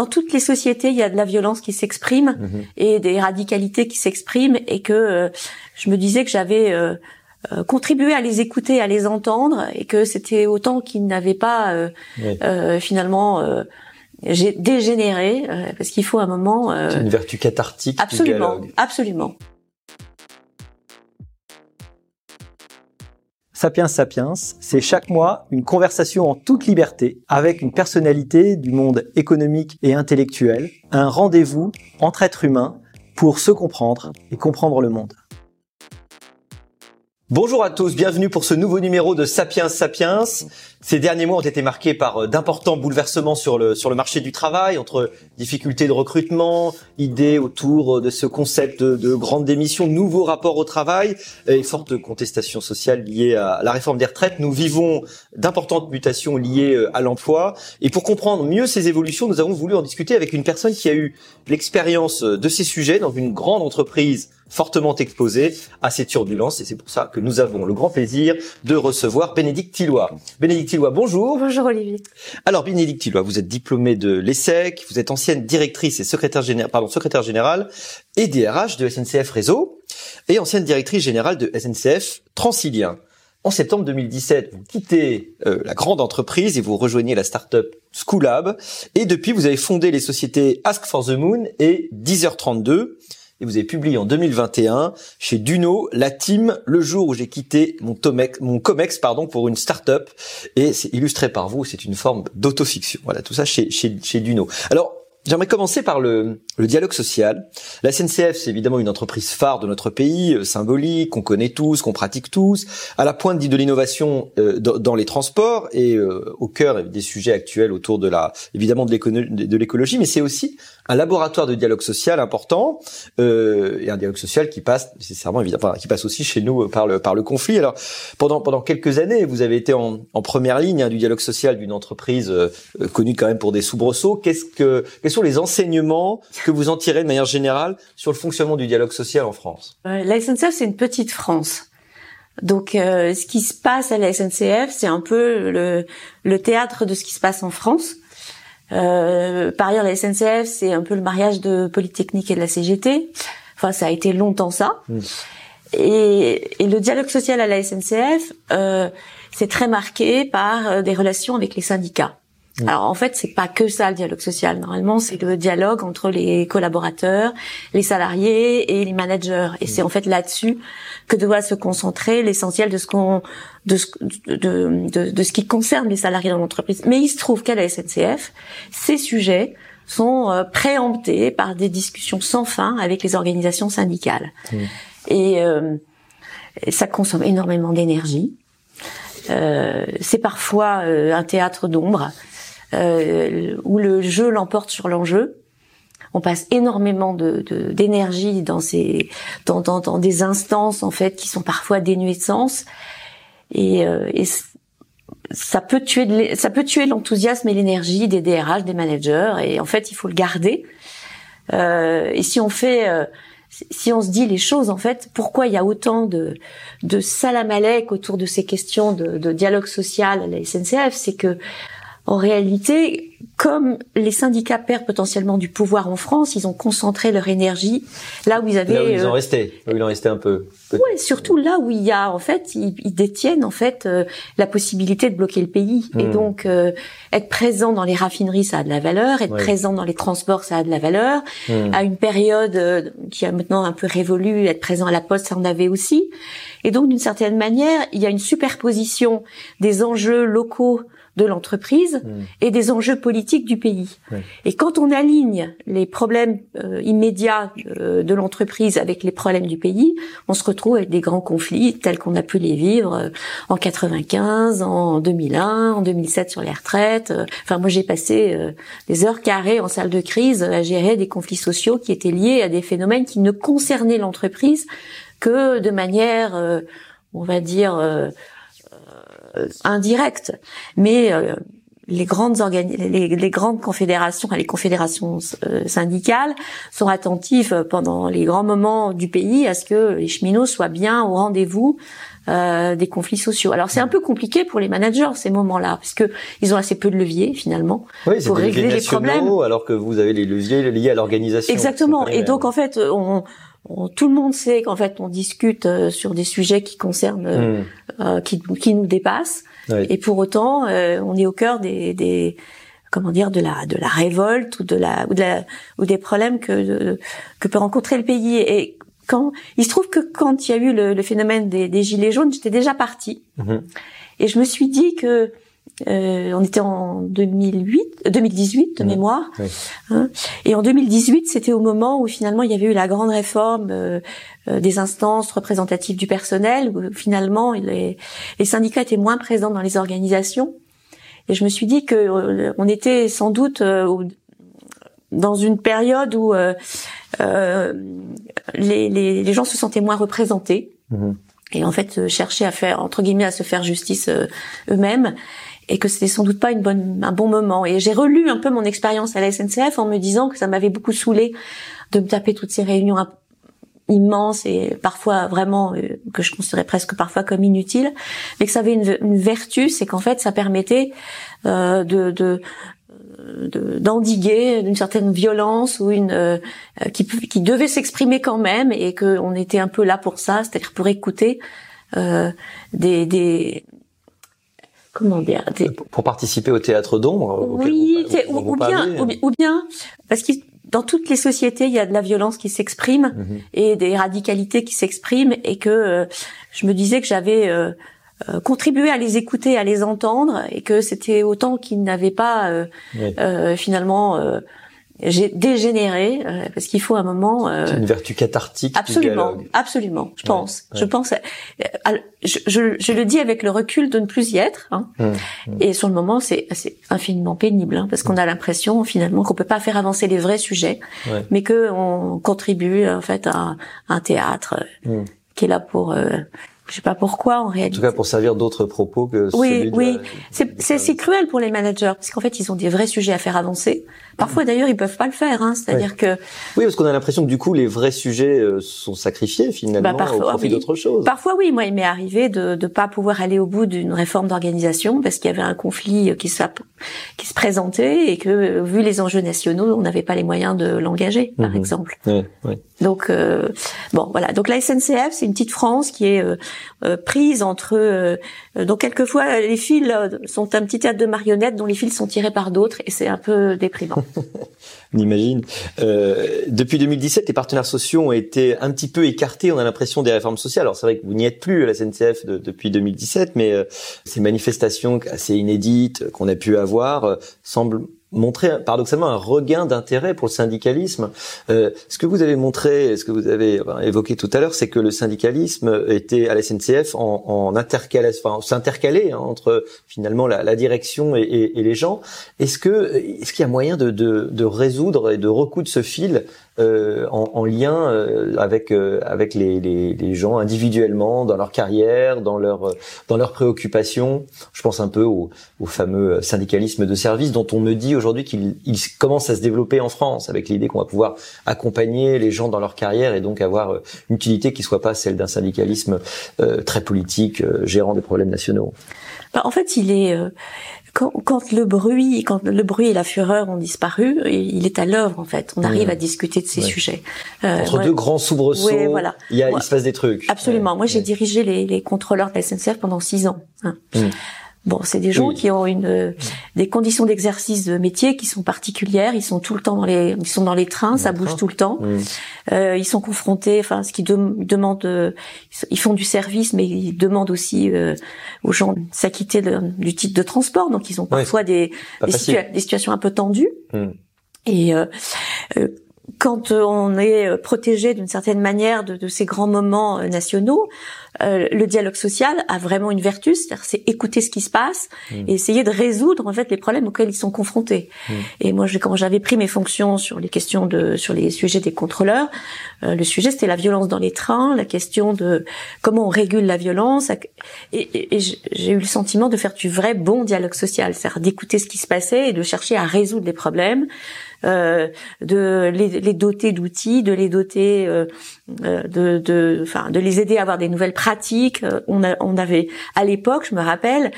dans toutes les sociétés, il y a de la violence qui s'exprime Mhm. et des radicalités qui s'expriment, et que euh, je me disais que j'avais euh, euh, contribué à les écouter, à les entendre, et que c'était autant qu'ils n'avaient pas euh, Oui. euh, finalement euh, dégénéré, euh, parce qu'il faut un moment. euh, C'est une vertu cathartique absolument, absolument. Sapiens Sapiens, c'est chaque mois une conversation en toute liberté avec une personnalité du monde économique et intellectuel, un rendez-vous entre êtres humains pour se comprendre et comprendre le monde. Bonjour à tous, bienvenue pour ce nouveau numéro de Sapiens Sapiens. Ces derniers mois ont été marqués par euh, d'importants bouleversements sur le sur le marché du travail, entre difficultés de recrutement, idées autour euh, de ce concept de, de grande démission, nouveaux rapports au travail et fortes contestations sociales liées à la réforme des retraites. Nous vivons d'importantes mutations liées euh, à l'emploi et pour comprendre mieux ces évolutions, nous avons voulu en discuter avec une personne qui a eu l'expérience de ces sujets dans une grande entreprise fortement exposée à ces turbulences et c'est pour ça que nous avons le grand plaisir de recevoir Bénédicte Tillois. Bénédicte Tillois, bonjour. Bonjour Olivier. Alors Bénédicte Tillois, vous êtes diplômée de l'ESSEC, vous êtes ancienne directrice et secrétaire générale, pardon, secrétaire générale et DRH de SNCF Réseau et ancienne directrice générale de SNCF Transilien. En septembre 2017, vous quittez euh, la grande entreprise et vous rejoignez la start-up Schoolab. Et depuis, vous avez fondé les sociétés Ask for the Moon et 10h32. Et vous avez publié en 2021 chez Duno la team le jour où j'ai quitté mon Tomex, mon Comex pardon pour une start-up et c'est illustré par vous. C'est une forme d'autofiction. Voilà tout ça chez chez, chez Duno. Alors J'aimerais commencer par le, le dialogue social. La SNCF, c'est évidemment une entreprise phare de notre pays, euh, symbolique, qu'on connaît tous, qu'on pratique tous, à la pointe de l'innovation euh, dans, les transports et euh, au cœur des sujets actuels autour de la, évidemment de l'écologie, mais c'est aussi un laboratoire de dialogue social important euh, et un dialogue social qui passe nécessairement évidemment, enfin, qui passe aussi chez nous euh, par le par le conflit. Alors pendant pendant quelques années, vous avez été en, en première ligne hein, du dialogue social d'une entreprise euh, connue quand même pour des soubresauts. Qu'est-ce que quels sont les enseignements que vous en tirez de manière générale sur le fonctionnement du dialogue social en France? Euh, La SNCF, c'est une petite France. Donc, euh, ce qui se passe à la SNCF, c'est un peu le, le théâtre de ce qui se passe en France. Euh, par ailleurs, la SNCF, c'est un peu le mariage de Polytechnique et de la CGT. Enfin, ça a été longtemps ça. Mm. Et, et le dialogue social à la SNCF, euh, c'est très marqué par euh, des relations avec les syndicats. Alors en fait, c'est pas que ça le dialogue social. Normalement, c'est le dialogue entre les collaborateurs, les salariés et les managers. Et c'est en fait là-dessus que doit se concentrer l'essentiel de ce qu'on de ce de, de, ce qui concerne les salariés dans l'entreprise. Mais il se trouve qu'à la SNCF, ces sujets sont euh, préemptés par des discussions sans fin avec les organisations syndicales. Et, euh, ça consomme énormément d'énergie. Euh, c'est parfois euh, un théâtre d'ombre euh, où le jeu l'emporte sur l'enjeu. On passe énormément de de- d'énergie dans ces dans, dans, dans des instances en fait qui sont parfois dénuées de sens. Et, euh, et ça peut tuer ça peut tuer l'enthousiasme et l'énergie des DRH des managers. Et en fait il faut le garder. Euh, et si on fait euh, si on se dit les choses en fait pourquoi il y a autant de de salamalek autour de ces questions de, de dialogue social à la SNCF c'est que en réalité, comme les syndicats perdent potentiellement du pouvoir en France, ils ont concentré leur énergie là où ils avaient. Là où ils en euh, restaient, là où il en restait un peu. ouais, surtout là où il y a en fait, ils, ils détiennent en fait euh, la possibilité de bloquer le pays. Et Hmm. donc euh, être présent dans les raffineries, ça a de la valeur. Être Ouais. présent dans les transports, ça a de la valeur. Hmm. À une période euh, qui a maintenant un peu révolu, être présent à la poste, ça en avait aussi. Et donc d'une certaine manière, il y a une superposition des enjeux locaux de l'entreprise Hmm. et des enjeux politiques du pays. Et quand on aligne les problèmes euh, immédiats euh, de l'entreprise avec les problèmes du pays, on se retrouve avec des grands conflits tels qu'on a pu les vivre euh, en 95, en 2001, en 2007 sur les retraites. Enfin, moi, j'ai passé des heures carrées en salle de crise à gérer des conflits sociaux qui étaient liés à des phénomènes qui ne concernaient l'entreprise que de manière, on va dire, indirecte. Mais euh, les grandes organi- les, les grandes confédérations, les confédérations euh, syndicales sont attentives pendant les grands moments du pays à ce que les cheminots soient bien au rendez-vous euh, des conflits sociaux. Alors c'est un peu compliqué pour les managers ces moments-là, parce que ils ont assez peu de leviers finalement Oui, pour régler les problèmes. alors que vous avez les leviers liés à l'organisation. Exactement. Et donc en fait, on, on- tout le monde sait qu'en fait on discute euh, sur des sujets qui concernent, euh, Hmm. euh, qui, qui nous dépassent. Oui. Et pour autant, euh, on est au cœur des, des comment dire de la de la révolte ou de la ou de la ou des problèmes que que peut rencontrer le pays. Et quand il se trouve que quand il y a eu le, le phénomène des, des gilets jaunes, j'étais déjà partie Mhm. et je me suis dit que euh, on était en 2008, euh, 2018 de Mhm. mémoire, Oui. hein, et en 2018 c'était au moment où finalement il y avait eu la grande réforme euh, euh, des instances représentatives du personnel, où finalement les, les syndicats étaient moins présents dans les organisations, et je me suis dit que euh, on était sans doute euh, dans une période où euh, euh, les, les, les gens se sentaient moins représentés Mhm. et en fait euh, cherchaient à faire entre guillemets à se faire justice euh, eux-mêmes et que c'était sans doute pas une bonne un bon moment. Et j'ai relu un peu mon expérience à la SNCF en me disant que ça m'avait beaucoup saoulé de me taper toutes ces réunions immenses et parfois vraiment euh, que je considérais presque parfois comme inutiles mais que ça avait une, une vertu c'est qu'en fait ça permettait euh, de, de de- d'endiguer d'une certaine violence ou une euh, qui, qui devait s'exprimer quand même et que on était un peu là pour ça, c'est-à-dire pour écouter euh, des, des comment dire des, Pour participer au théâtre d'ombre. oui ou, bien parlez. ou, bi- ou bien parce que dans toutes les sociétés il y a de la violence qui s'exprime Mhm. et des radicalités qui s'expriment et que euh, je me disais que j'avais euh, euh, contribué à les écouter, à les entendre et que c'était autant qu'ils n'avaient pas euh, Oui. euh, finalement euh, j'ai dégénéré euh, parce qu'il faut un moment euh, C'est une vertu cathartique. du absolument dialogue. absolument je pense ouais. je pense al- je, je, je le dis avec le recul de ne plus y être hein. Hum, et sur le moment c'est infiniment pénible hein, parce qu'on a l'impression finalement qu'on peut pas faire avancer les vrais sujets Ouais. mais que on contribue en fait à un théâtre Hum. qui est là pour euh, je sais pas pourquoi en En réalité tout cas, pour servir d'autres propos que Oui, celui de oui. c'est si cruel pour les managers parce qu'en fait ils ont des vrais sujets à faire avancer. Parfois d'ailleurs ils peuvent pas le faire, hein. c'est-à-dire que Oui, parce qu'on a l'impression que du coup, les vrais sujets euh, sont sacrifiés finalement Bah, parfois, au profit oui. d'autre chose. parfois oui, moi il m'est arrivé de de pas pouvoir aller au bout d'une réforme d'organisation parce qu'il y avait un conflit qui se qui se présentait et que vu les enjeux nationaux on n'avait pas les moyens de l'engager par Mhm. exemple. Ouais. Donc euh, bon voilà donc la SNCF c'est une petite France qui est euh, euh, prise entre euh, donc quelquefois les fils euh, sont un petit théâtre de marionnettes dont les fils sont tirés par d'autres et c'est un peu déprimant. On imagine. Euh, depuis 2017, les partenaires sociaux ont été un petit peu écartés. On a l'impression des réformes sociales. Alors c'est vrai que vous n'y êtes plus à la SNCF de- depuis 2017, mais euh, ces manifestations assez inédites qu'on a pu avoir euh, semblent montrer paradoxalement un regain d'intérêt pour le syndicalisme. Euh, ce que vous avez montré, ce que vous avez évoqué tout à l'heure, c'est que le syndicalisme était à la SNCF en, en intercalé, enfin s'intercalait hein, entre finalement la, la direction et, et- et les gens. Est-ce que est-ce qu'il y a moyen de, de, de résoudre et de recoudre ce fil euh, en, en lien euh, avec euh, avec les, les, les gens individuellement dans leur carrière, dans leur dans leurs préoccupations. Je pense un peu au, au fameux syndicalisme de service dont on me dit aujourd'hui qu'il il commence à se développer en France avec l'idée qu'on va pouvoir accompagner les gens dans leur carrière et donc avoir euh, une utilité qui soit pas celle d'un syndicalisme euh, très politique euh, gérant des problèmes nationaux. Bah, en fait, il est euh, quand, quand le bruit, quand le bruit et la fureur ont disparu, il est à l'œuvre en fait. On arrive Mmh. à discuter de ces Ouais. sujets. Euh, Entre moi- deux grands soubresauts, Ouais, voilà. il, y a, Moi- il se passe des trucs. Absolument. Ouais, Moi, j'ai dirigé les, les contrôleurs de la SNCF pendant six ans. hein. Mmh. Bon, c'est des gens Oui. qui ont une euh, des conditions d'exercice de métier qui sont particulières. Ils sont tout le temps dans les ils sont dans les trains, ça bouge tout le temps. Euh, ils sont confrontés, enfin, ce qu'ils demandent, euh, ils font du service, mais ils demandent aussi euh, aux gens de s'acquitter de- du titre de transport. Donc, ils ont parfois des, Pas des, situa- des situations un peu tendues. Mm. Et euh, euh, quand on est protégé d'une certaine manière de, de, ces grands moments nationaux, euh, le dialogue social a vraiment une vertu, c'est-à-dire c'est écouter ce qui se passe mmh. et essayer de résoudre en fait les problèmes auxquels ils sont confrontés. Mmh. Et moi, quand j'avais pris mes fonctions sur les questions de sur les sujets des contrôleurs, euh, le sujet c'était la violence dans les trains, la question de comment on régule la violence. Et, et, j'ai eu le sentiment de faire du vrai bon dialogue social, c'est-à-dire d'écouter ce qui se passait et de chercher à résoudre les problèmes. Euh, de les, les doter d'outils, de les doter euh, de, de, enfin, de les aider à avoir des nouvelles pratiques. On, a, on avait, à l'époque, je me rappelle,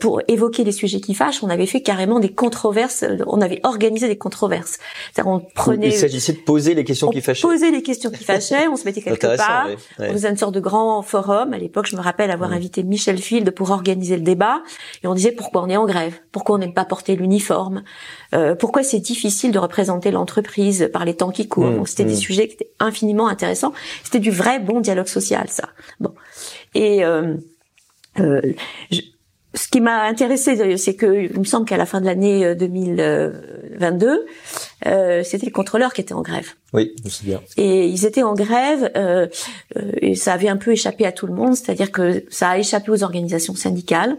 pour évoquer les sujets qui fâchent, on avait fait carrément des controverses. On avait organisé des controverses. C'est-à-dire, on prenait. Il s'agissait de poser les questions qui fâchaient. Poser les questions qui fâchaient. On se mettait quelque part. On faisait une sorte de grand forum. À l'époque, je me rappelle avoir invité Michel Field pour organiser le débat. Et on disait pourquoi on est en grève, pourquoi on n'aime pas porter l'uniforme, euh, pourquoi c'est difficile de représenter l'entreprise par les temps qui courent? Mmh, c'était des mmh. sujets qui étaient infiniment intéressants. C'était du vrai bon dialogue social, ça. Bon. Et euh, euh, ce qui m'a intéressé, c'est que il me semble qu'à la fin de l'année 2022, euh, c'était les contrôleurs qui étaient en grève. Oui, je me souviens. Et ils étaient en grève, euh, et ça avait un peu échappé à tout le monde, c'est-à-dire que ça a échappé aux organisations syndicales.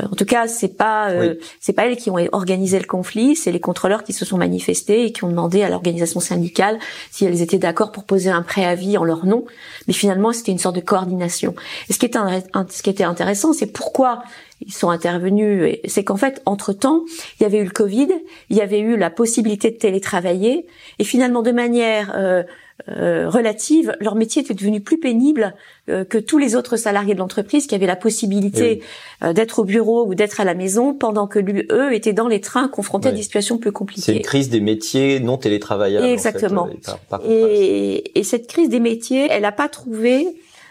Euh, en tout cas, c'est pas euh, c'est pas elles qui ont organisé le conflit, c'est les contrôleurs qui se sont manifestés et qui ont demandé à l'organisation syndicale si elles étaient d'accord pour poser un préavis en leur nom. Mais finalement, c'était une sorte de coordination. Et ce qui était ce qui était intéressant, c'est pourquoi ils sont intervenus. C'est qu'en fait, entre temps, il y avait eu le Covid, il y avait eu la possibilité de télétravailler, et finalement, de manière euh, euh, relative, leur métier était devenu plus pénible euh, que tous les autres salariés de l'entreprise qui avaient la possibilité euh, d'être au bureau ou d'être à la maison pendant que lui, eux étaient dans les trains confrontés à des situations plus compliquées. C'est une crise des métiers non télétravaillables. Exactement. et, et, cette crise des métiers, elle n'a pas trouvé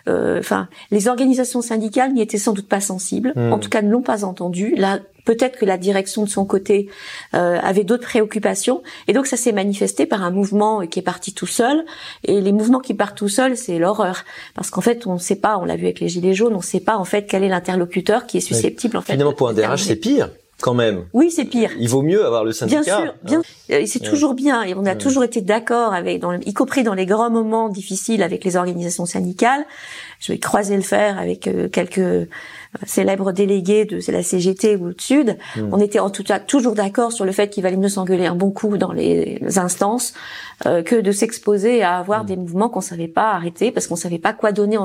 enfin, les organisations syndicales n'y étaient sans doute pas sensibles. Hmm. En tout cas, ne l'ont pas entendu. Là, peut-être que la direction de son côté euh, avait d'autres préoccupations et donc ça s'est manifesté par un mouvement qui est parti tout seul et les mouvements qui partent tout seuls c'est l'horreur parce qu'en fait on ne sait pas on l'a vu avec les gilets jaunes on ne sait pas en fait quel est l'interlocuteur qui est susceptible en fait finalement pour un DRH c'est pire quand même. Oui, c'est pire. Il vaut mieux avoir le syndicat. Bien sûr, bien. Hein. C'est toujours bien et on a toujours été d'accord avec, dans, y compris dans les grands moments difficiles avec les organisations syndicales. Je vais croiser le fer avec euh, quelques célèbre délégué de la CGT ou de Sud, hmm. on était en tout cas toujours d'accord sur le fait qu'il valait mieux s'engueuler un bon coup dans les instances euh, que de s'exposer à avoir hmm. des mouvements qu'on savait pas arrêter parce qu'on savait pas quoi donner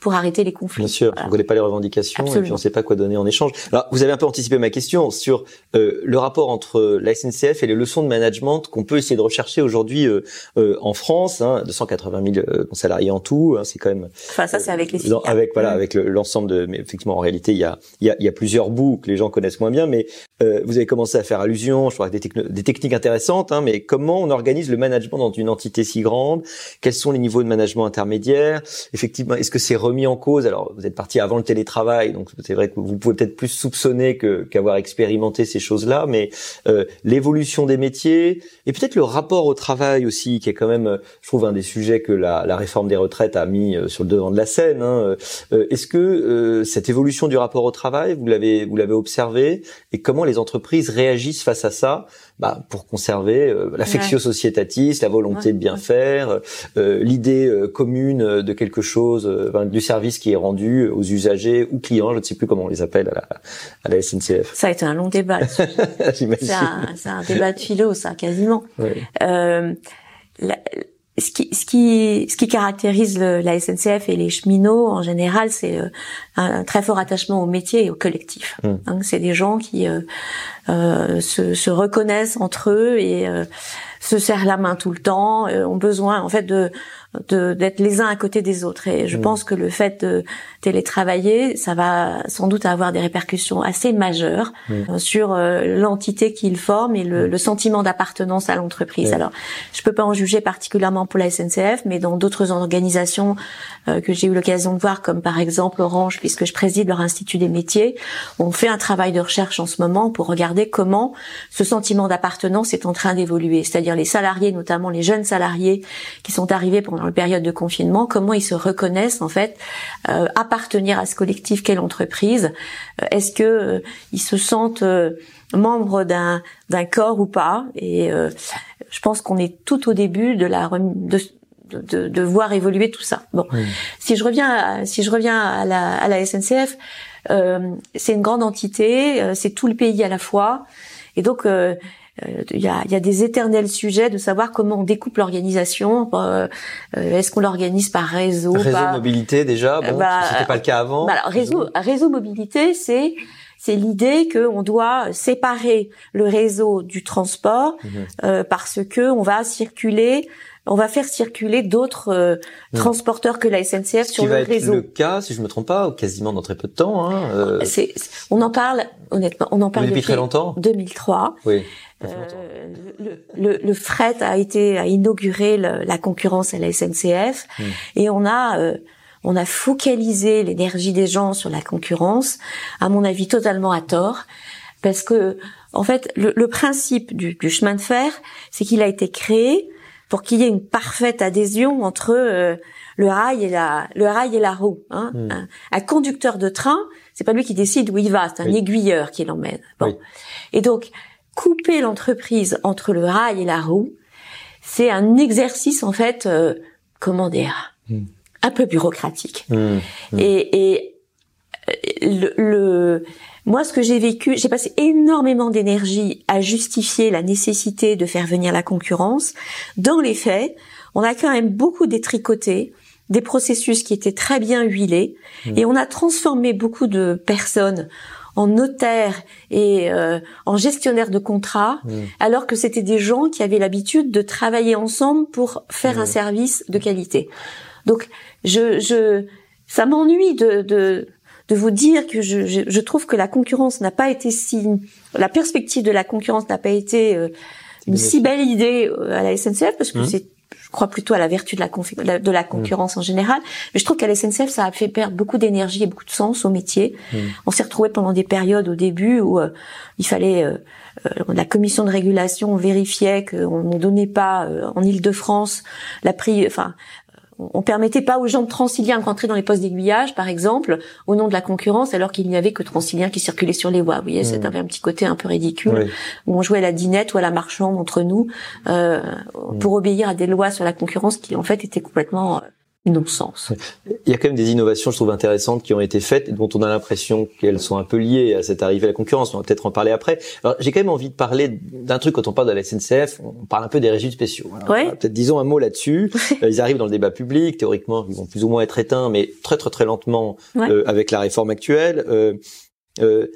pour arrêter les conflits. Bien sûr, on connaît pas les revendications et puis on sait pas quoi donner en échange. Alors vous avez un peu anticipé ma question sur euh, le rapport entre la SNCF et les leçons de management qu'on peut essayer de rechercher aujourd'hui euh, en France, hein, 280 000 salariés en tout, hein, c'est quand même. Enfin ça c'est avec les. Avec voilà, hmm. avec l'ensemble de, mais effectivement en réalité il y a, il y a, y a plusieurs bouts que les gens connaissent moins bien, mais euh, vous avez commencé à faire allusion, je crois, à des, des techniques intéressantes, hein, mais comment on organise le management dans une entité si grande? Quels sont les niveaux de management intermédiaires Effectivement, est-ce que c'est remis en cause? Alors, vous êtes parti avant le télétravail, donc c'est vrai que vous pouvez peut-être plus soupçonner que qu'avoir expérimenté ces choses-là, mais euh, l'évolution des métiers et peut-être le rapport au travail aussi, qui est quand même, je trouve, un des sujets que la, la réforme des retraites a mis euh, sur le devant de la scène. Hein. Euh, est-ce que euh, cette évolution du rapport au travail, vous l'avez vous l'avez observé et comment les entreprises réagissent face à ça? Bah, pour conserver euh, l'affectio societatis, la volonté de bien faire, euh, l'idée euh, commune de quelque chose, du service qui est rendu aux usagers ou clients, je ne sais plus comment on les appelle à la, à la SNCF. Ça a été un long débat. c'est un, un, débat de philo, ça, quasiment. Euh, la, ce qui, ce qui, ce qui caractérise le, la SNCF et les cheminots en général, c'est euh, un, très fort attachement au métier et au collectif. Mmh. Hein, c'est des gens qui euh, euh, se, se, reconnaissent entre eux et euh, se serrent la main tout le temps, ont besoin en fait de d'être les uns à côté des autres. Et je mmh. pense que le fait de télétravailler, ça va sans doute avoir des répercussions assez majeures mmh. euh, sur euh, l'entité qu'ils forment et le, mmh. le sentiment d'appartenance à l'entreprise. Alors, je peux pas en juger particulièrement pour la SNCF, mais dans d'autres organisations euh, que j'ai eu l'occasion de voir, comme par exemple Orange, puisque je préside leur institut des métiers, on fait un travail de recherche en ce moment pour regarder comment ce sentiment d'appartenance est en train d'évoluer. C'est-à-dire les salariés, notamment les jeunes salariés qui sont arrivés pendant la période de confinement, comment ils se reconnaissent en fait euh, appartenir à ce collectif qu'est l'entreprise. Euh, est-ce que euh, ils se sentent membres d'un d'un corps ou pas? Et je pense qu'on est tout au début de la de, de, de, voir évoluer tout ça. Bon, si je reviens à, si je reviens à la, à la SNCF, euh, c'est une grande entité, euh, c'est tout le pays à la fois, et donc euh, euh, il y, a, y, a, des éternels sujets de savoir comment on découpe l'organisation. Euh, Est-ce qu'on l'organise par réseau Réseau mobilité déjà, bon, bah, c'était pas le cas avant. Bah alors, réseau, réseau mobilité, c'est c'est l'idée qu'on doit séparer le réseau du transport mhm. euh, parce que on va circuler on va faire circuler d'autres euh, mhm. transporteurs que la SNCF sur le réseau. Ce qui va être le cas, si je me trompe pas, quasiment dans très peu de temps. Hein, euh... on en parle honnêtement, on en parle depuis, très longtemps? 2003. Oui. Euh, le, le, le, fret a été a inauguré la concurrence à la SNCF mhm. et on a euh, on a focalisé l'énergie des gens sur la concurrence, à mon avis totalement à tort, parce que en fait le, principe du, chemin de fer, c'est qu'il a été créé pour qu'il y ait une parfaite adhésion entre euh, le rail et la le rail et la roue. Hein. Hmm. Un, conducteur de train, c'est pas lui qui décide où il va, c'est un aiguilleur qui l'emmène. Bon. Et donc couper l'entreprise entre le rail et la roue, c'est un exercice en fait, euh, comment dire, hmm un peu bureaucratique. Mmh, mmh. Et, et le, le, moi, ce que j'ai vécu, j'ai passé énormément d'énergie à justifier la nécessité de faire venir la concurrence. Dans les faits, on a quand même beaucoup détricoté des processus qui étaient très bien huilés et on a transformé beaucoup de personnes en notaires et euh, en gestionnaires de contrats, alors que c'était des gens qui avaient l'habitude de travailler ensemble pour faire un service de qualité. Donc, je, je ça m'ennuie de, de, de vous dire que je, je, je trouve que la concurrence n'a pas été si, la perspective de la concurrence n'a pas été euh, une si belle idée euh, à la SNCF parce que mmh. c'est crois plutôt à la vertu de la, de la concurrence mmh. en général. Mais je trouve qu'à la SNCF, ça a fait perdre beaucoup d'énergie et beaucoup de sens au métier. Mmh. On s'est retrouvé pendant des périodes au début où euh, il fallait la commission de régulation vérifiait qu'on ne donnait pas en Ile-de-France la prix, enfin on permettait pas aux gens de Transilien de rentrer dans les postes d'aiguillage, par exemple, au nom de la concurrence, alors qu'il n'y avait que Transilien qui circulait sur les voies. Vous voyez, ça mmh. avait un petit côté un peu ridicule, où on jouait à la dinette ou à la marchande entre nous, euh, mmh. pour obéir à des lois sur la concurrence qui, en fait, étaient complètement euh, non-sens. Il y a quand même des innovations, je trouve, intéressantes qui ont été faites et dont on a l'impression qu'elles sont un peu liées à cette arrivée à la concurrence. On va peut-être en parler après. Alors, j'ai quand même envie de parler d'un truc quand on parle de la SNCF. On parle un peu des régimes spéciaux. Peut-être disons un mot là-dessus. Euh, ils arrivent dans le débat public. Théoriquement, ils vont plus ou moins être éteints, mais très très très lentement euh, avec la réforme actuelle. Euh, euh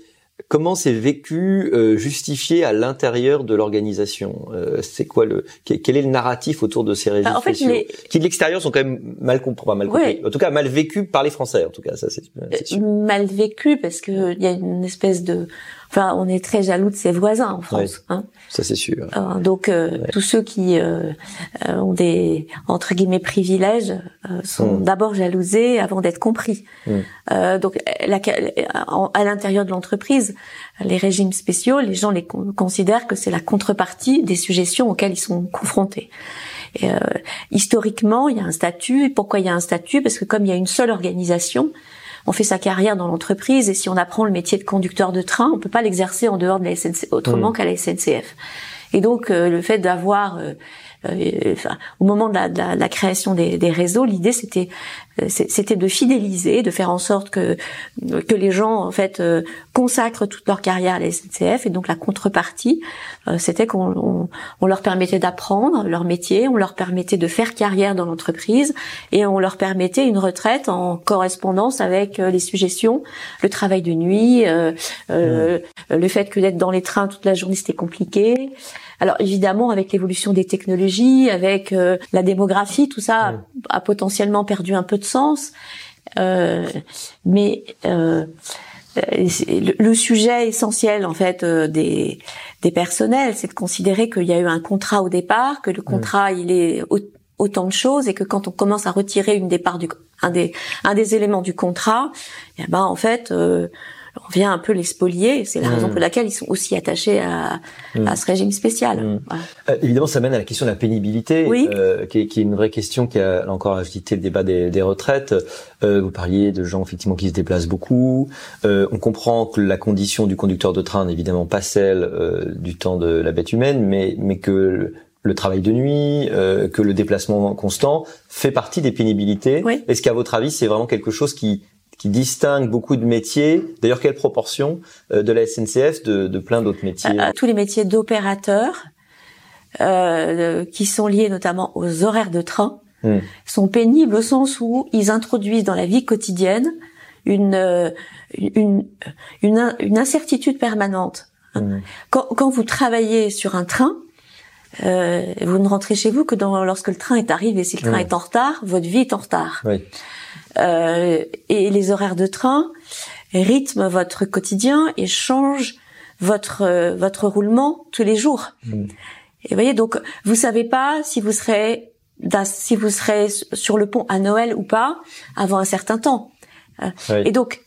Comment c'est vécu, euh, justifié à l'intérieur de l'organisation euh, C'est quoi le quel est le narratif autour de ces régimes bah, en fait, spéciaux qui de l'extérieur sont quand même mal compris, mal compris. En tout cas, mal vécu par les Français. En tout cas, ça c'est euh, mal vécu parce que il y a une espèce de Enfin, on est très jaloux de ses voisins en France. Hein. Ça c'est sûr. Euh, donc euh, tous ceux qui euh, ont des entre guillemets privilèges sont mm. d'abord jalousés avant d'être compris. Mm. donc la, à l'intérieur de l'entreprise, les régimes spéciaux, les gens les considèrent que c'est la contrepartie des suggestions auxquelles ils sont confrontés. Et, historiquement, il y a un statut. Pourquoi il y a un statut? Parce que comme il y a une seule organisation, on fait sa carrière dans l'entreprise et si on apprend le métier de conducteur de train, on peut pas l'exercer en dehors de la SNCF, autrement mmh. qu'à la SNCF. Et donc euh, le fait d'avoir euh, euh, enfin, au moment de la, de la, création des, des réseaux, l'idée c'était euh, c'était de fidéliser, de faire en sorte que que les gens en fait euh, consacrent toute leur carrière à la SNCF et donc la contrepartie c'était qu'on on, on leur permettait d'apprendre leur métier, on leur permettait de faire carrière dans l'entreprise et on leur permettait une retraite en correspondance avec les suggestions, le travail de nuit, euh, le fait que d'être dans les trains toute la journée c'était compliqué. Alors évidemment, avec l'évolution des technologies, avec euh, la démographie, tout ça a potentiellement perdu un peu de sens. Euh, mais euh, le, sujet essentiel en fait des, des personnels, c'est de considérer qu'il y a eu un contrat au départ, que le contrat il est autant de choses et que quand on commence à retirer une départ du un des un des éléments du contrat, eh ben en fait on vient un peu les spolier. C'est la raison mmh. pour laquelle ils sont aussi attachés à, mmh. à ce régime spécial. Mmh. Euh, évidemment, ça mène à la question de la pénibilité, euh, qui, est, qui, est, une vraie question qui a encore agité le débat des, des retraites. Euh, vous parliez de gens effectivement qui se déplacent beaucoup. Euh, on comprend que la condition du conducteur de train n'est évidemment pas celle euh, du temps de la bête humaine, mais, mais que le travail de nuit, euh, que le déplacement constant fait partie des pénibilités. Oui. Est-ce qu'à votre avis, c'est vraiment quelque chose qui qui distingue beaucoup de métiers D'ailleurs, quelle proportion euh, de la SNCF de, de plein d'autres métiers? Tous les métiers d'opérateurs euh, qui sont liés notamment aux horaires de train Hmm. sont pénibles au sens où ils introduisent dans la vie quotidienne une euh, une, une, une incertitude permanente. Hmm. Quand, quand vous travaillez sur un train, euh, vous ne rentrez chez vous que dans, lorsque le train est arrivé. Si le train est en retard, votre vie est en retard. Oui. Euh, et les horaires de train rythment votre quotidien et changent votre euh, votre roulement tous les jours. Mm. Et vous voyez, donc vous savez pas si vous serez si vous serez sur le pont à Noël ou pas avant un certain temps. Oui. Et donc,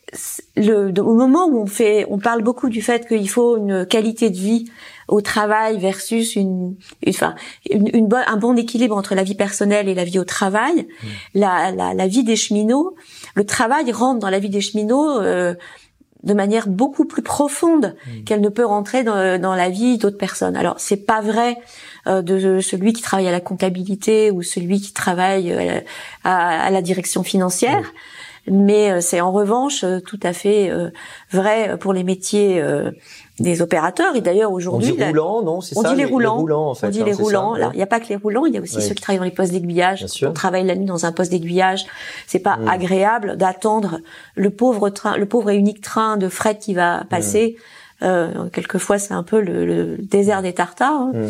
le, au moment où on fait, on parle beaucoup du fait qu'il faut une qualité de vie au travail versus une, une, enfin, une, une bonne- un bon équilibre entre la vie personnelle et la vie au travail. La, la, la vie des cheminots, le travail rentre dans la vie des cheminots euh, de manière beaucoup plus profonde qu'elle ne peut rentrer dans, dans la vie d'autres personnes. Alors, c'est pas vrai euh, de celui qui travaille à la comptabilité ou celui qui travaille euh, à, à la direction financière. Mais euh, c'est en revanche euh, tout à fait euh, vrai pour les métiers euh, des opérateurs. Et d'ailleurs On aujourd'hui, dit la- roulants, non C'est on ça dit les roulants. en fait. on dit hein, les roulants. Alors, il n'y a pas que les roulants, il y a aussi Oui. ceux qui travaillent dans les postes d'aiguillage. On travaille la nuit dans un poste d'aiguillage. C'est pas Mm. agréable d'attendre le pauvre train, le pauvre et unique train de fret qui va passer. Euh, quelquefois, c'est un peu le, le désert des tartares. hein. Hmm.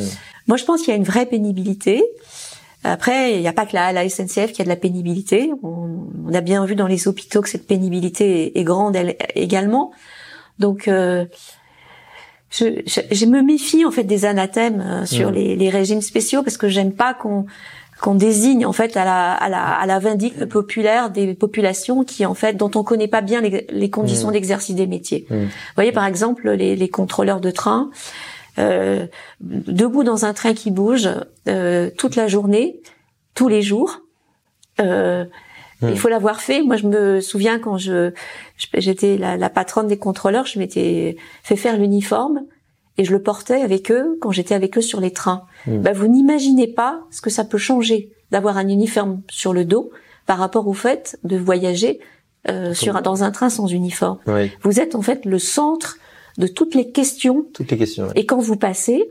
Moi, je pense qu'il y a une vraie pénibilité. Après, il n'y a pas que la, la SNCF qui a de la pénibilité. On, on a bien vu dans les hôpitaux que cette pénibilité est, est grande elle, également. Donc, euh, je, je, je me méfie en fait des anathèmes euh, sur Mm. les, les régimes spéciaux parce que j'aime pas qu'on qu'on désigne en fait à la, à la, à la vindicte populaire des populations qui en fait dont on connaît pas bien les, les conditions Mm. d'exercice des métiers. Mm. Vous voyez par exemple les, les contrôleurs de train euh, debout dans un train qui bouge euh, toute la journée, tous les jours. Euh. Il faut l'avoir fait. Moi, je me souviens quand je- j'étais la, la patronne des contrôleurs, je m'étais fait faire l'uniforme et je le portais avec eux quand j'étais avec eux sur les trains. Bah, vous n'imaginez pas ce que ça peut changer d'avoir un uniforme sur le dos par rapport au fait de voyager euh, sur un- dans un train sans uniforme. Oui. Vous êtes en fait le centre de toutes les questions Toutes les questions. ouais. et quand vous passez,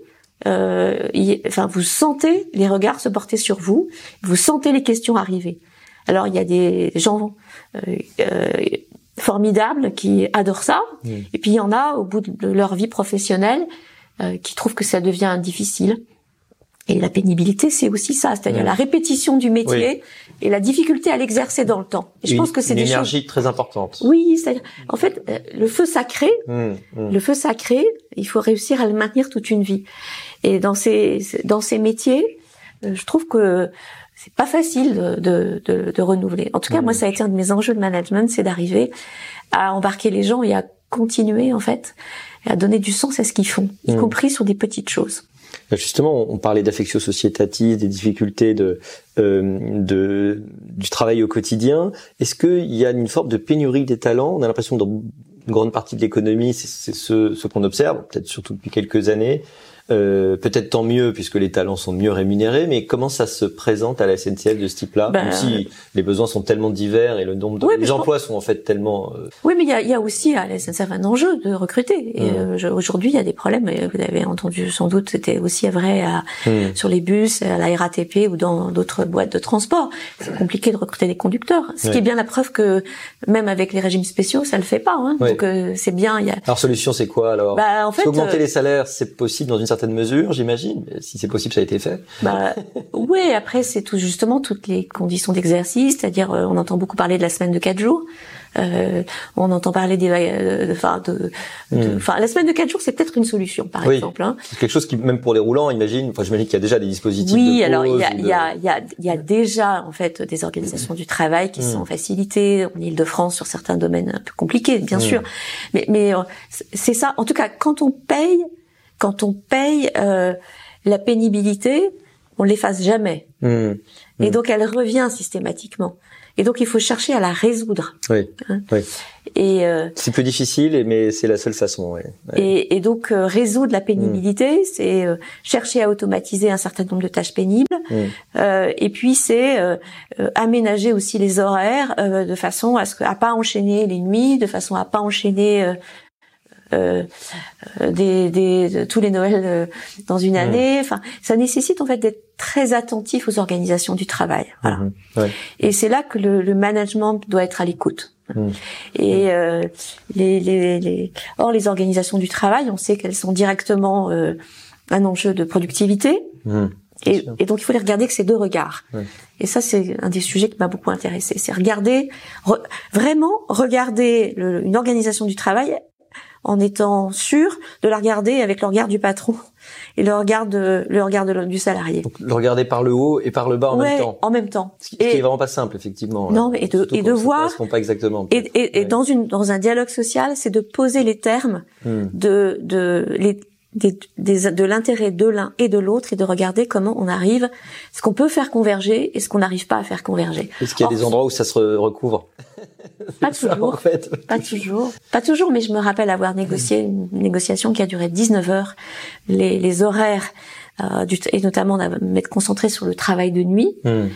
euh, y- enfin, vous sentez les regards se porter sur vous, vous sentez les questions arriver. Alors, il y a des gens euh, euh, formidables qui adorent ça, et puis il y en a au bout de leur vie professionnelle euh, qui trouvent que ça devient difficile. Et la pénibilité, c'est aussi ça, c'est-à-dire la répétition du métier et la difficulté à l'exercer dans le temps. Et je Une- pense que c'est une des choses. énergie très importante. Oui, c'est en fait euh, le feu sacré Hmm, hmm. le feu sacré, il faut réussir à le maintenir toute une vie. Et dans ces dans ces métiers, euh, je trouve que c'est pas facile de, de, de, de renouveler. En tout cas, moi, ça a été un de mes enjeux de management, c'est d'arriver à embarquer les gens et à continuer en fait, et à donner du sens à ce qu'ils font, y Mhm. compris sur des petites choses. Justement, on parlait d'affectio societatis, des difficultés de, euh, de du travail au quotidien. Est-ce qu'il y a une forme de pénurie des talents? On a l'impression que dans une grande partie de l'économie, c'est c'est ce, ce qu'on observe, peut-être surtout depuis quelques années. Euh, peut-être tant mieux puisque les talents sont mieux rémunérés, mais comment ça se présente à la SNCF de ce type-là Ben, Même si les besoins sont tellement divers et le nombre de Oui, les emplois sont en fait tellement euh, Oui, mais il y a, y a aussi à la SNCF un enjeu de recruter. Et Mhm. euh, aujourd'hui, il y a des problèmes. et Vous avez entendu sans doute, c'était aussi vrai à, hmm, sur les bus, à la RATP ou dans d'autres boîtes de transport. C'est compliqué de recruter des conducteurs. Ce qui est bien la preuve que même avec les régimes spéciaux, ça le fait pas. Hein. Ouais. Donc euh, c'est bien. Y a. Alors solution, c'est quoi alors? Bah, en fait, qu'augmenter euh, les salaires, c'est possible dans une certaine mesure, j'imagine. Si c'est possible, ça a été fait. bah, oui. Après, c'est tout justement toutes les conditions d'exercice, c'est-à-dire euh, on entend beaucoup parler de la semaine de quatre jours. Euh, on entend parler des, euh, de, enfin, de, de- Hmm. la semaine de quatre jours, c'est peut-être une solution, par Oui. exemple. Hein. C'est quelque chose qui, même pour les roulants, imagine. Enfin, j'imagine qu'il y a déjà des dispositifs. Oui, de alors il y a, il de- y, a, il y, a, il y a déjà en fait des organisations du travail qui sont facilitées en Ile-de-France sur certains domaines un peu compliqués, bien Mm. sûr. Mais, mais euh, c'est ça. En tout cas, quand on paye, quand on paye euh, la pénibilité, on l'efface jamais. Hmm. Et Mm. donc elle revient systématiquement. Et donc il faut chercher à la résoudre. Oui. Hein. oui. Et, euh, C'est plus difficile, mais c'est la seule façon. Ouais. et, et donc euh, résoudre la pénibilité, Mm. c'est euh, chercher à automatiser un certain nombre de tâches pénibles. Mm. Euh, et puis c'est euh, aménager aussi les horaires euh, de façon à ce que, à pas enchaîner les nuits, de façon à pas enchaîner euh, euh, des, des, de- tous les Noëls euh, dans une année. Enfin, ça nécessite en fait d'être très attentif aux organisations du travail. Voilà. Mhm. Ouais. Et c'est là que le, le management doit être à l'écoute. Mm. Et euh, les, les, les, or les organisations du travail, on sait qu'elles sont directement euh, un enjeu de productivité. Mhm. Et, donc il faut les regarder que ces deux regards. Ouais. Et ça c'est un des sujets qui m'a beaucoup intéressé. C'est regarder re- vraiment regarder le- une organisation du travail en étant sûr de la regarder avec le regard du patron et le regard de, le regard de- du salarié. Donc, le regarder par le haut et par le bas en ouais, même temps. en même temps. Ce qui, Et- est vraiment pas simple, effectivement. Non, mais et de- Surtout et de voir- correspond pas exactement. Et, et, et dans une dans un dialogue social, c'est de poser les termes Mhm. de de les des, des- de l'intérêt de l'un et de l'autre et de regarder comment on arrive, ce qu'on peut faire converger et ce qu'on n'arrive pas à faire converger. Est-ce qu'il y a Or, des endroits où ça se re- recouvre? Pas ça, toujours. en fait. Pas toujours. Pas toujours, mais je me rappelle avoir négocié une négociation qui a duré 19 heures. Les, les horaires, euh, du, et notamment m'être concentré sur le travail de nuit. Mhm.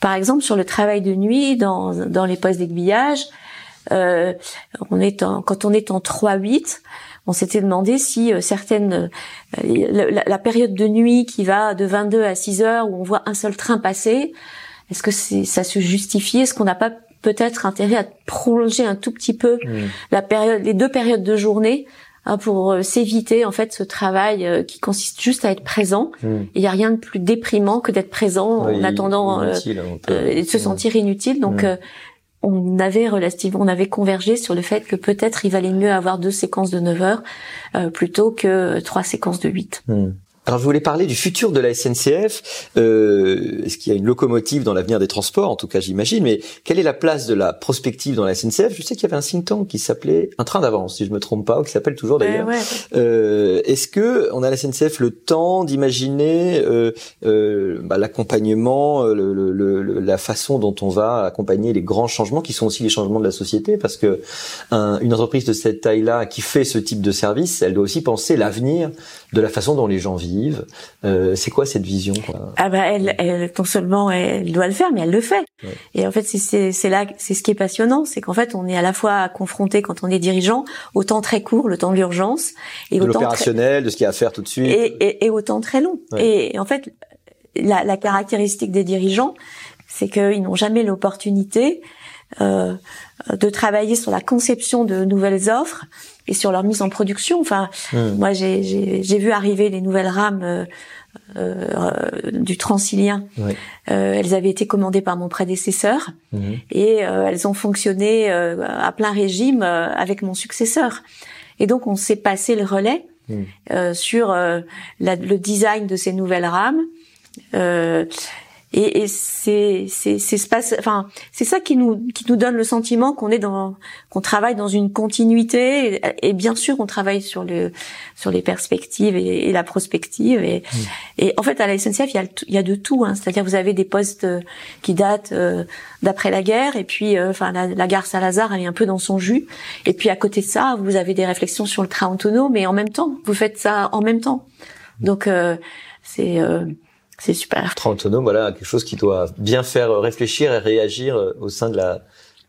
Par exemple, sur le travail de nuit dans, dans les postes d'aiguillage, euh, on est en, quand on est en 3-8, on s'était demandé si euh, certaines euh, la, la- période de nuit qui va de 22 à 6 heures où on voit un seul train passer, est-ce que c'est ça se justifie? Est-ce qu'on n'a pas peut-être intérêt à prolonger un tout petit peu Mhm. la période, les deux périodes de journée hein, pour euh, s'éviter en fait ce travail euh, qui consiste juste à être présent? Mhm. Il n'y a rien de plus déprimant que d'être présent en attendant euh, inutile, euh, de se Mhm. sentir inutile. Donc. On avait relativement, on avait convergé sur le fait que peut-être il valait mieux avoir deux séquences de 9 heures euh, plutôt que trois séquences de 8. Hmm. Alors je voulais parler du futur de la SNCF. Euh, Est-ce qu'il y a une locomotive dans l'avenir des transports? En tout cas, j'imagine. Mais quelle est la place de la prospective dans la SNCF Je sais qu'il y avait un think tank qui s'appelait Un train d'avance, si je me trompe pas, ou qui s'appelle toujours d'ailleurs. Ouais, ouais. Euh, Est-ce que on a à la SNCF le temps d'imaginer euh, euh, bah, l'accompagnement, euh, le, le- le- la façon dont on va accompagner les grands changements, qui sont aussi les changements de la société, parce que un- une entreprise de cette taille-là qui fait ce type de service, elle doit aussi penser l'avenir de la façon dont les gens vivent. Euh, c'est quoi cette vision quoi? Ah bah elle, elle, non seulement elle doit le faire, mais elle le fait. Ouais. Et en fait, c'est- là, c'est ce qui est passionnant, c'est qu'en fait, on est à la fois confronté quand on est dirigeant au temps très court, le temps de l'urgence, et De au temps très, l'opérationnel, de ce qu'il y a à faire tout de suite. et, et, et au temps très long. Ouais. Et en fait, la, la caractéristique des dirigeants, c'est qu'ils n'ont jamais l'opportunité euh, de travailler sur la conception de nouvelles offres et sur leur mise en production. Enfin, Hmm. moi, j'ai- vu arriver les nouvelles rames euh, euh, du Transilien. Euh, elles avaient été commandées par mon prédécesseur Mhm. et euh, elles ont fonctionné à plein régime avec mon successeur. Et donc on s'est passé le relais Mm. euh, sur la- le design de ces nouvelles rames. Euh, et, et c'est c'est c'est enfin c'est ça qui nous qui nous donne le sentiment qu'on est dans qu'on travaille dans une continuité. Et, et bien sûr on travaille sur le sur les perspectives et, et la prospective. Et et en fait à la SNCF il y a il y a de tout hein. c'est-à-dire vous avez des postes euh, qui datent euh, d'après la guerre. Et puis euh, enfin la, la gare Saint-Lazare elle est un peu dans son jus. Et puis à côté de ça vous avez des réflexions sur le train autonome. Mais en même temps vous faites ça en même temps. Donc euh, c'est euh, c'est super Train autonome, voilà quelque chose qui doit bien faire réfléchir et réagir euh, au sein de la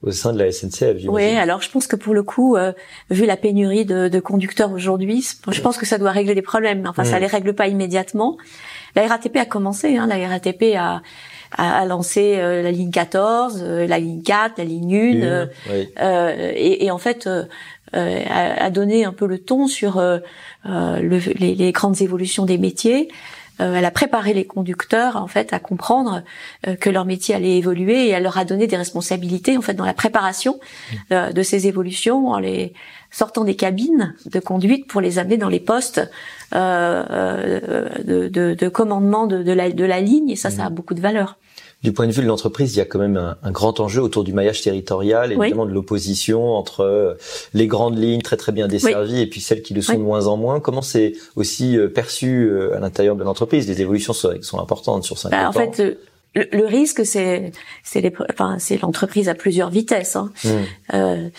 au sein de la SNCF. Oui, alors je pense que pour le coup, euh, vu la pénurie de, de conducteurs aujourd'hui, je pense que ça doit régler des problèmes. Enfin, ça Mm. les règle pas immédiatement. La RATP a commencé. Hein, la RATP a, a, a lancé euh, la ligne 14, euh, la ligne 4, la ligne 1. Une, euh, oui. et, et en fait a, donné un peu le ton sur le- les, les grandes évolutions des métiers. Euh, elle a préparé les conducteurs en fait à comprendre euh, que leur métier allait évoluer et elle leur a donné des responsabilités en fait dans la préparation euh, de ces évolutions en les sortant des cabines de conduite pour les amener dans les postes de, de, de, commandement de, de, la, de la ligne, et ça, ça a mmh. beaucoup de valeur du point de vue de l'entreprise, il y a quand même un, grand enjeu autour du maillage territorial, évidemment de l'opposition entre euh, les grandes lignes très très bien desservies et puis celles qui le sont de moins en moins. Comment c'est aussi euh, perçu euh, à l'intérieur de l'entreprise? Les évolutions sont, sont importantes sur 5 bah, En fait, le, risque, c'est c'est enfin, c'est l'entreprise à plusieurs vitesses. Hein. Hmm.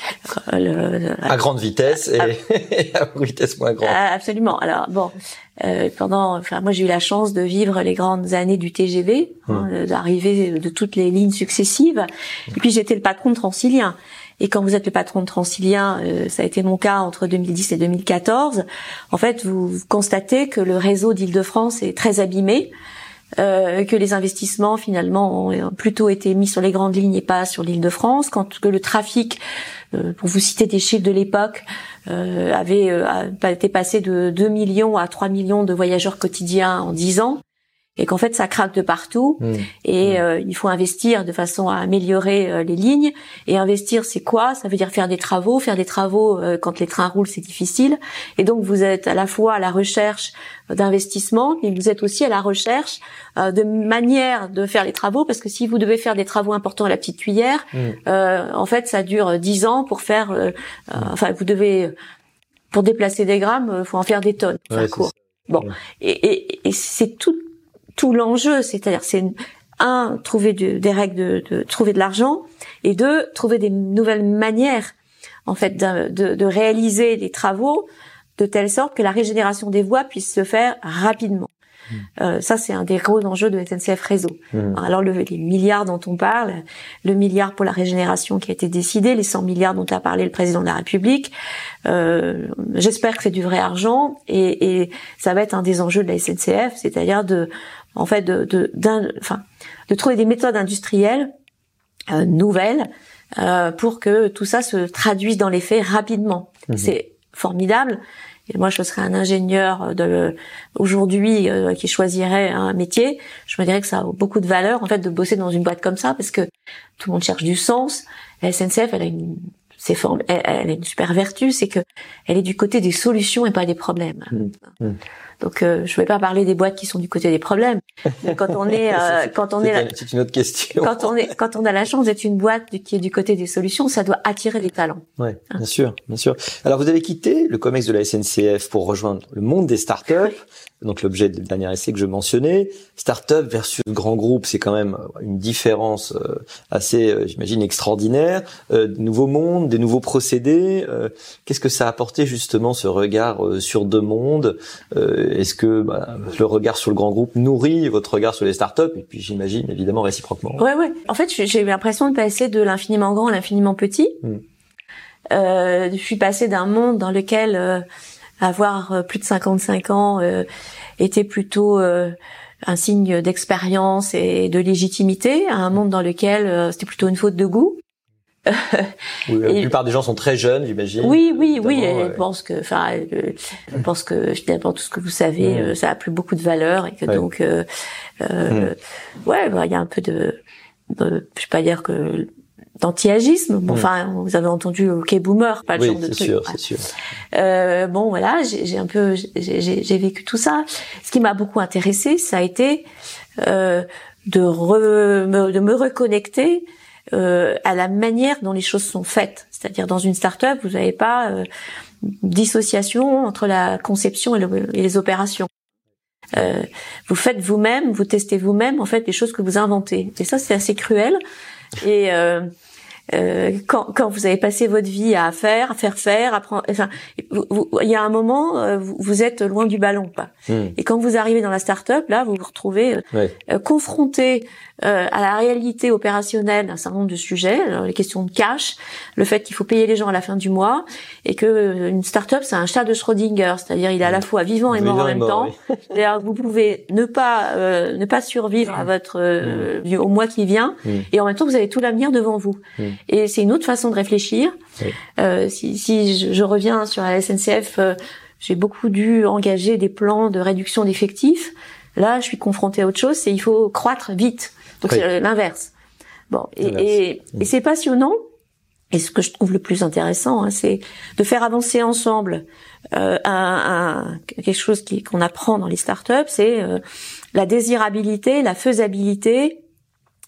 Euh, à grande vitesse et, à, vitesse moins grande. Absolument. Alors bon, euh, pendant, enfin moi j'ai eu la chance de vivre les grandes années du TGV, hein, hmm. d'arriver de toutes les lignes successives. Et puis j'étais le patron de Transilien. Et quand vous êtes le patron de Transilien, euh, ça a été mon cas entre 2010 et 2014. En fait, vous constatez que le réseau d'Île-de-France est très abîmé. Euh, que les investissements finalement ont plutôt été mis sur les grandes lignes et pas sur l'île de France, quand que le trafic, euh, pour vous citer des chiffres de l'époque, euh, avait été passé de 2 millions à 3 millions de voyageurs quotidiens en 10 ans, et qu'en fait ça craque de partout. Mmh. et mmh. Euh, il faut investir de façon à améliorer euh, les lignes. Et investir c'est quoi? Ça veut dire faire des travaux. Faire des travaux euh, quand les trains roulent c'est difficile. Et donc vous êtes à la fois à la recherche d'investissement mais vous êtes aussi à la recherche de manière de faire les travaux. Parce que si vous devez faire des travaux importants à la petite cuillère mmh. en fait ça dure dix ans pour faire enfin vous devez pour déplacer des grammes faut en faire des tonnes ouais, court. Bon, et, et, et c'est tout tout l'enjeu, c'est-à-dire c'est un trouver des règles de, de, trouver de l'argent et deux trouver des nouvelles manières en fait de, de, de, réaliser les travaux de telle sorte que la régénération des voies puisse se faire rapidement. Mmh. Euh, ça, c'est un des gros enjeux de SNCF Réseau. Mmh. Alors, le, les milliards dont on parle, le milliard pour la régénération qui a été décidé, les 100 milliards dont a parlé le président de la République, euh, j'espère que c'est du vrai argent et, et, ça va être un des enjeux de la SNCF, c'est-à-dire de en fait de de, enfin, de trouver des méthodes industrielles euh, nouvelles euh, pour que tout ça se traduise dans les faits rapidement. Mhm. C'est formidable. Et moi, je serais un ingénieur de aujourd'hui euh, qui choisirait un métier. Je me dirais que ça a beaucoup de valeur en fait de bosser dans une boîte comme ça parce que tout le monde cherche du sens. La SNCF, elle a une c'est elle, elle, a une super vertu, c'est que elle est du côté des solutions et pas des problèmes. Mhm. Mhm. Donc euh, je vais pas parler des boîtes qui sont du côté des problèmes. quand on est, euh, quand on est, c'est une autre question. Quand on est, quand on a la chance d'être une boîte qui est du côté des solutions, ça doit attirer des talents. Ouais, hein. bien sûr, bien sûr. Alors vous avez quitté le Comex de la SNCF pour rejoindre le monde des startups. Donc l'objet du dernier essai que je mentionnais, startup versus grand groupe, c'est quand même une différence euh, assez, euh, j'imagine, extraordinaire. Euh, de nouveaux mondes, des nouveaux procédés. Qu'est-ce que ça a apporté justement ce regard sur deux mondes Est-ce que bah, le regard sur le grand groupe nourrit votre regard sur les startups? Et puis j'imagine évidemment réciproquement. Ouais, ouais. En fait, j'ai eu l'impression de passer de l'infiniment grand à l'infiniment petit. Hmm. je suis passée d'un monde dans lequel avoir euh, plus de 55 ans euh, était plutôt euh, un signe d'expérience et de légitimité, à un monde dans lequel c'était plutôt une faute de goût. oui, la plupart des gens sont très jeunes, j'imagine. Oui, oui, oui. Elle pense que, enfin, elle, pense que finalement tout ce que vous savez, mm. ça a plus beaucoup de valeur et que donc, euh, mm. ouais, bah, il y a un peu de, de, je vais pas dire que d'anti-agisme. Bon, mm. Enfin, vous avez entendu quai boomer, pas le genre de truc. Sûr, c'est sûr. Euh, bon, voilà, j'ai un peu, j'ai vécu tout ça. Ce qui m'a beaucoup intéressé, ça a été euh, de, re, de me reconnecter euh, à la manière dont les choses sont faites. C'est-à-dire, dans une start-up, vous n'avez pas euh, dissociation entre la conception et, les opérations. Euh, vous faites vous-même, vous testez vous-même en fait les choses que vous inventez. Et ça, c'est assez cruel. Et euh, quand, quand vous avez passé votre vie à faire, à faire faire, à prendre, enfin, il y a un moment, euh, vous, vous, êtes loin du ballon, pas. Hmm. Et quand vous arrivez dans la start-up, là, vous vous retrouvez euh, confronté euh, à la réalité opérationnelle d'un certain nombre de sujets, les questions de cash, le fait qu'il faut payer les gens à la fin du mois, et que une start-up c'est un chat de Schrödinger, c'est-à-dire il est à la fois vivant et mort en même temps. vous pouvez ne pas euh, ne pas survivre à votre mm. au mois qui vient, mm. et en même temps vous avez tout l'avenir devant vous. Mm. Et c'est une autre façon de réfléchir. si, si je, je, reviens sur la SNCF, j'ai beaucoup dû engager des plans de réduction d'effectifs. Là, je suis confrontée à autre chose, c'est il faut croître vite. Donc c'est l'inverse. Bon, et, et, et c'est passionnant. et ce que je trouve le plus intéressant, hein, c'est de faire avancer ensemble euh, un, quelque chose qui, qu'on apprend dans les startups, c'est euh, la désirabilité, la faisabilité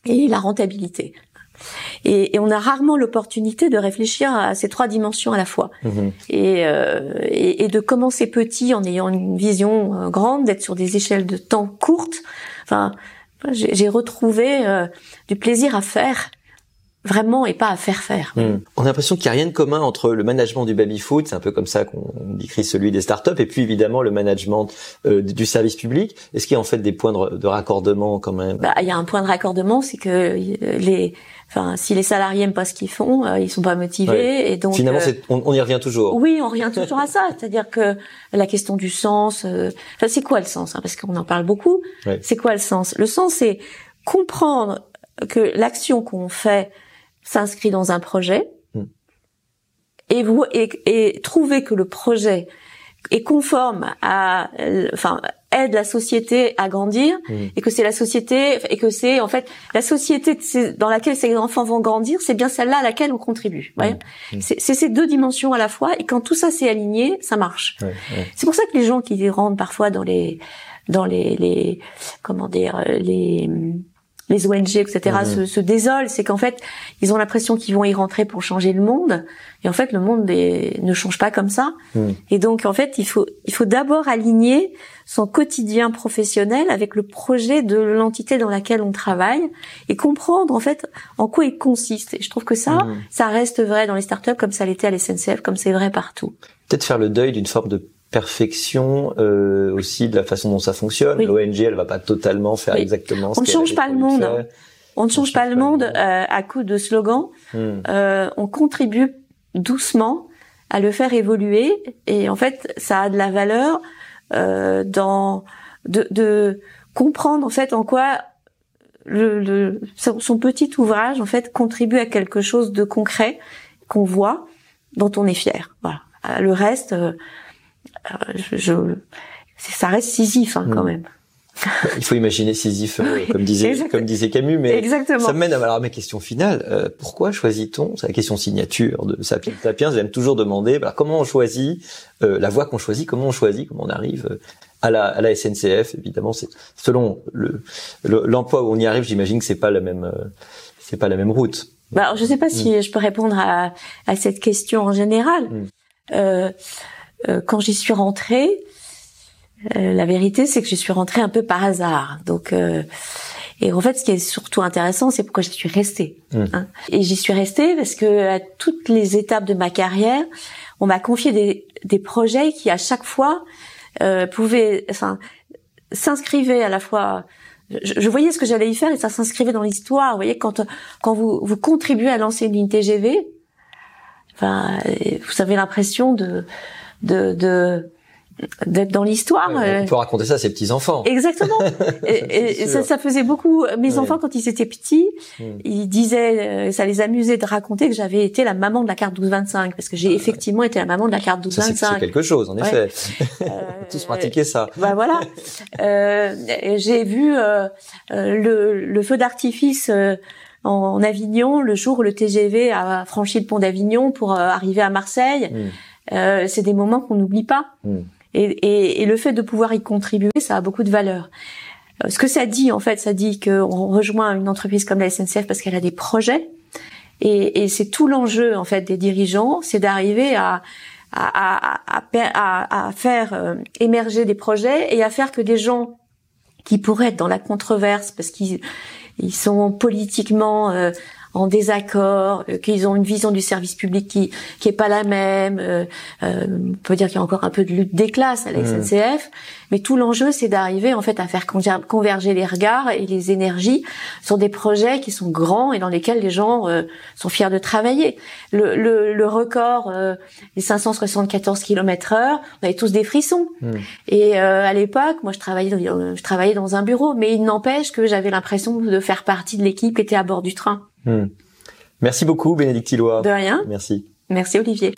et la rentabilité. Et, et on a rarement l'opportunité de réfléchir à ces trois dimensions à la fois. Mhm. Et, euh, et, et de commencer petit en ayant une vision euh, grande, d'être sur des échelles de temps courtes. Enfin, j'ai j'ai retrouvé euh, du plaisir à faire vraiment et pas à faire faire. Hmm. On a l'impression qu'il n'y a rien de commun entre le management du baby-food, c'est un peu comme ça qu'on décrit celui des startups, et puis évidemment le management euh, du service public. Est-ce qu'il y a en fait des points de, de raccordement quand même? Bah, il y a un point de raccordement, c'est que euh, les, enfin, si les salariés aiment pas ce qu'ils font, euh, ils sont pas motivés, Ouais. et donc Finalement, euh, on, on y revient toujours. Oui, on revient toujours à ça. C'est-à-dire que la question du sens, euh, enfin, c'est quoi le sens hein, Parce qu'on en parle beaucoup. Ouais. C'est quoi le sens? Le sens, c'est comprendre que l'action qu'on fait s'inscrit dans un projet Mm. et, vous, et, et trouver que le projet est conforme à, enfin, aide la société à grandir Mm. et que c'est la société et que c'est en fait la société dans laquelle ces enfants vont grandir, c'est bien celle-là à laquelle on contribue. Mm. c'est ces deux dimensions à la fois et quand tout ça s'est aligné, ça marche. Ouais, ouais. C'est pour ça que les gens qui rentrent parfois dans les dans les, les comment dire euh, les les ONG etc Mhm. se, se désolent, c'est qu'en fait ils ont l'impression qu'ils vont y rentrer pour changer le monde et en fait le monde est- ne change pas comme ça Mhm. et donc en fait il faut il faut d'abord aligner son quotidien professionnel avec le projet de l'entité dans laquelle on travaille et comprendre en fait en quoi il consiste et je trouve que ça Mhm. ça reste vrai dans les startups comme ça l'était à l'SNCF comme c'est vrai partout Peut-être faire le deuil d'une forme de perfection euh, aussi de la façon dont ça fonctionne. Oui. L'ONG, elle va pas totalement faire Oui. exactement ce On ne change pas le monde. faire. On ne change pas le monde euh, à coup de slogans. Hmm. Euh, on contribue doucement à le faire évoluer et en fait, ça a de la valeur euh, dans de, de comprendre en fait en quoi le, le son, son petit ouvrage en fait contribue à quelque chose de concret qu'on voit, dont on est fier. Voilà. Euh, Le reste, je, je- ça reste Sisyphe hein, quand Mm. même. Il faut imaginer Sisyphe, euh, comme disait, Exact- comme disait Camus, mais Exactement. ça mène à alors, à ma question finale. Euh, pourquoi choisit-on, c'est la question signature de Sapiens Sapiens, j'aime toujours demander, bah, comment on choisit euh, la voie qu'on choisit, comment on choisit, comment on arrive euh, à la, à la SNCF, évidemment, c'est selon le le- l'emploi où on y arrive, j'imagine que c'est pas la même, euh, c'est pas la même route. Bah, alors, je ne sais pas si je peux répondre à, à cette question en général. Mm. Euh, quand j'y suis rentrée, euh, la vérité, c'est que j'y suis rentrée un peu par hasard. Donc, euh, et en fait, ce qui est surtout intéressant, c'est pourquoi j'y suis restée. Mm. hein. Et j'y suis restée parce que à toutes les étapes de ma carrière, on m'a confié des, des projets qui, à chaque fois, euh, pouvaient, enfin, s'inscrivaient à la fois je, je voyais ce que j'allais y faire et ça s'inscrivait dans l'histoire. Vous voyez, quand quand vous vous contribuez à lancer une ligne TGV, enfin, vous avez l'impression de de de d'être dans l'histoire. euh, On peut raconter ça à ses petits enfants. Exactement. et, ça, ça faisait beaucoup. Mes Ouais. enfants, quand ils étaient petits, Mm. ils disaient, euh, ça les amusait de raconter que j'avais été la maman de la carte 12-25, parce que j'ai effectivement été la maman de la carte Ah, Ça, c'est c'est 12-25. quelque chose, en Ouais. effet. Euh, Tous pratiquer ça. bah voilà. Euh, j'ai vu euh, euh, le, le feu d'artifice euh, en, Avignon le jour où le TGV a franchi le pont d'Avignon pour euh, arriver à Marseille. Mm. Euh, c'est des moments qu'on n'oublie pas. Mm. Et, et, et le fait de pouvoir y contribuer, ça a beaucoup de valeur. Euh, Ce que ça dit, en fait, ça dit qu'on rejoint une entreprise comme la SNCF parce qu'elle a des projets. Et, et c'est tout l'enjeu, en fait, des dirigeants, c'est d'arriver à, à, à, à, à- à faire euh, émerger des projets et à faire que des gens qui pourraient être dans la controverse parce qu'ils ils sont politiquement euh, en désaccord, euh, qu'ils ont une vision du service public qui qui est pas la même. euh, euh, on peut dire qu'il y a encore un peu de lutte des classes à la Mhm. SNCF, mais tout l'enjeu c'est d'arriver en fait à faire conver- converger les regards et les énergies sur des projets qui sont grands et dans lesquels les gens euh, sont fiers de travailler. Le, le, le record, euh, les 574 km heure, on avait tous des frissons. Mm. Et euh, à l'époque, moi je travaillais, dans, je travaillais dans un bureau, mais il n'empêche que j'avais l'impression de faire partie de l'équipe qui était à bord du train. Hmm. Merci beaucoup, Bénédicte Tillois. De rien. Merci. Merci Olivier.